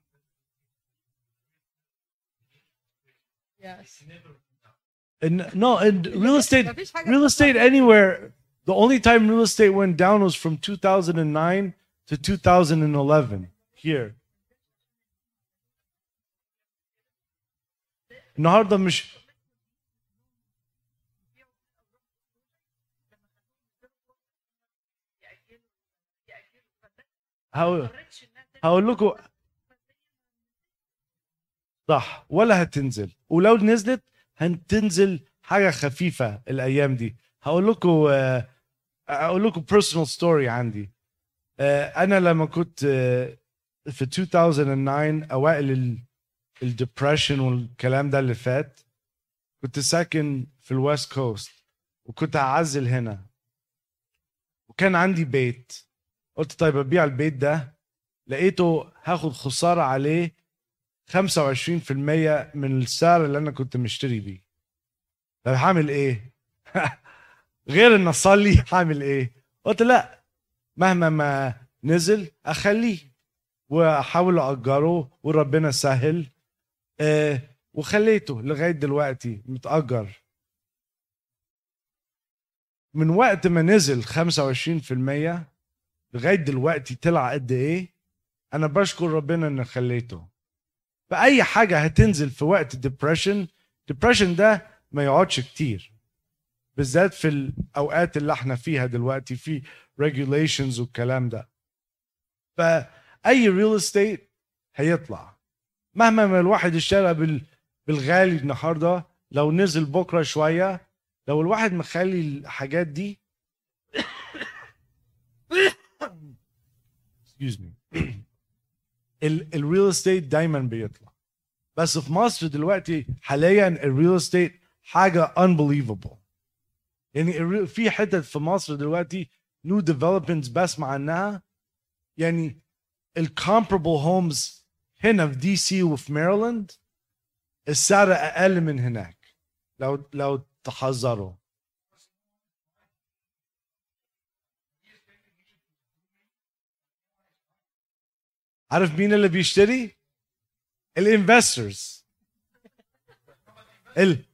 in, no in real estate مفيش حاجة real estate anywhere the only time real estate went down was from 2009 to 2011 here النهارده مش هقول هقول لكم صح ولا هتنزل. ولو نزلت هتنزل حاجة خفيفة الأيام دي. هقول لكم آه، أقول لكم personal story عندي. آه، أنا لما كنت آه، في 2009 أوائل ال depression والكلام ده اللي فات كنت ساكن في ال West Coast وكنت هعزل هنا. وكان عندي بيت. قلت طيب ابيع البيت ده لقيته هاخد خسارة عليه 25% من السعر اللي أنا كنت مشتري بيه. طب هعمل إيه؟ غير إن أصلي هعمل إيه؟ قلت لأ مهما ما نزل أخليه وأحاول اجره وربنا سهل آه وخليته لغاية دلوقتي متأجر. من وقت ما نزل 25% لغاية دلوقتي طلع قد إيه؟ أنا بشكر ربنا ان خليته. فأي حاجة هتنزل في وقت ال depression ال depression ده ما يقعدش كتير. بالذات في الأوقات اللي إحنا فيها دلوقتي في regulations والكلام ده. فأي real estate هيطلع. مهما ما الواحد اشترى بال بالغالي النهارده لو نزل بكرة شوية لو الواحد مخلي الحاجات دي excuse me. ال real estate دايما بيطلع. بس في مصر دلوقتي حاليا ال real estate حاجة unbelievable. يعني في حتت في مصر دلوقتي new developments بسمع عنها. يعني ال comparable homes هنا في دي سي وفي ميرلاند السعر أقل من هناك. لو لو تحذروا. عارف مين اللي بيشتري؟ ال investors ال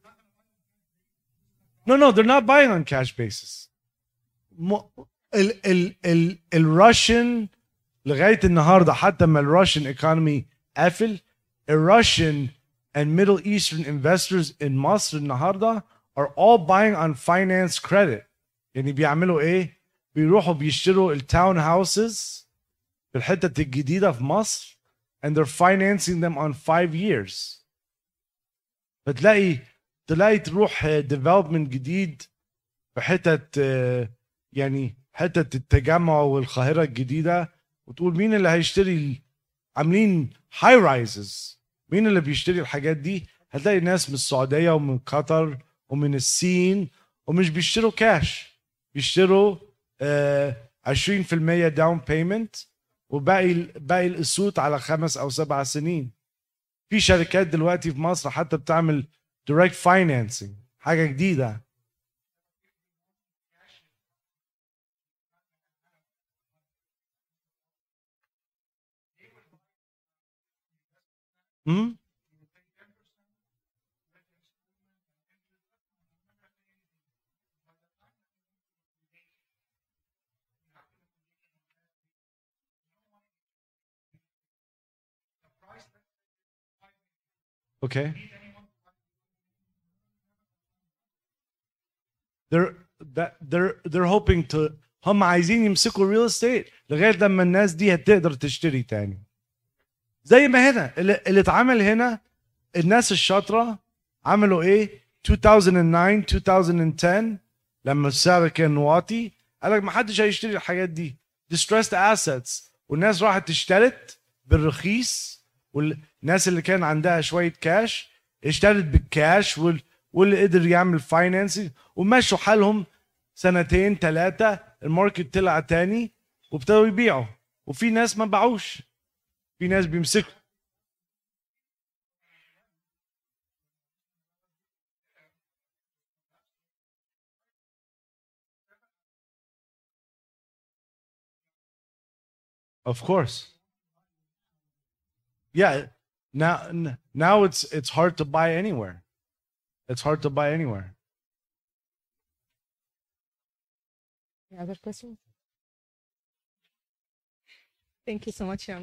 No, no, they're not buying on cash basis. ال ال ال ال Russian لغاية النهارده حتى ما ال Russian economy قافل ال Russian and Middle Eastern investors in مصر النهارده are all buying on finance credit. يعني بيعملوا إيه؟ بيروحوا بيشتروا ال townhouses في الحتة الجديدة في مصر and they're financing them on five years. فتلاقي تلاقي تروح development جديد في حتت يعني حتة التجمع والقاهرة الجديدة وتقول مين اللي هيشتري عاملين high rises مين اللي بيشتري الحاجات دي؟ هتلاقي ناس من السعودية ومن قطر ومن الصين ومش بيشتروا كاش بيشتروا آه 20% down payment وباقي باقي القسوط على خمس أو سبع سنين. في شركات دلوقتي في مصر حتى بتعمل direct financing حاجة جديدة. امم Okay. They're that they're they're hoping to هم عايزين يمسكوا الريل استيت لغاية لما الناس دي هتقدر تشتري تاني. زي ما هنا اللي, اللي اتعمل هنا الناس الشاطرة عملوا إيه؟ 2009 2010 لما السعر كان واطي قال لك ما حدش هيشتري الحاجات دي distressed assets والناس راحت اشترت بالرخيص الناس اللي كان عندها شوية كاش اشترت بالكاش وال... واللي قدر يعمل financing ومشوا حالهم سنتين ثلاثة ال market طلع تاني وابتدوا يبيعوا. وفي ناس ما باعوش. في ناس بيمسكوا. Of course. Yeah, Now now it's it's hard to buy anywhere. It's hard to buy anywhere. Any other questions? Thank you so much, Leonor.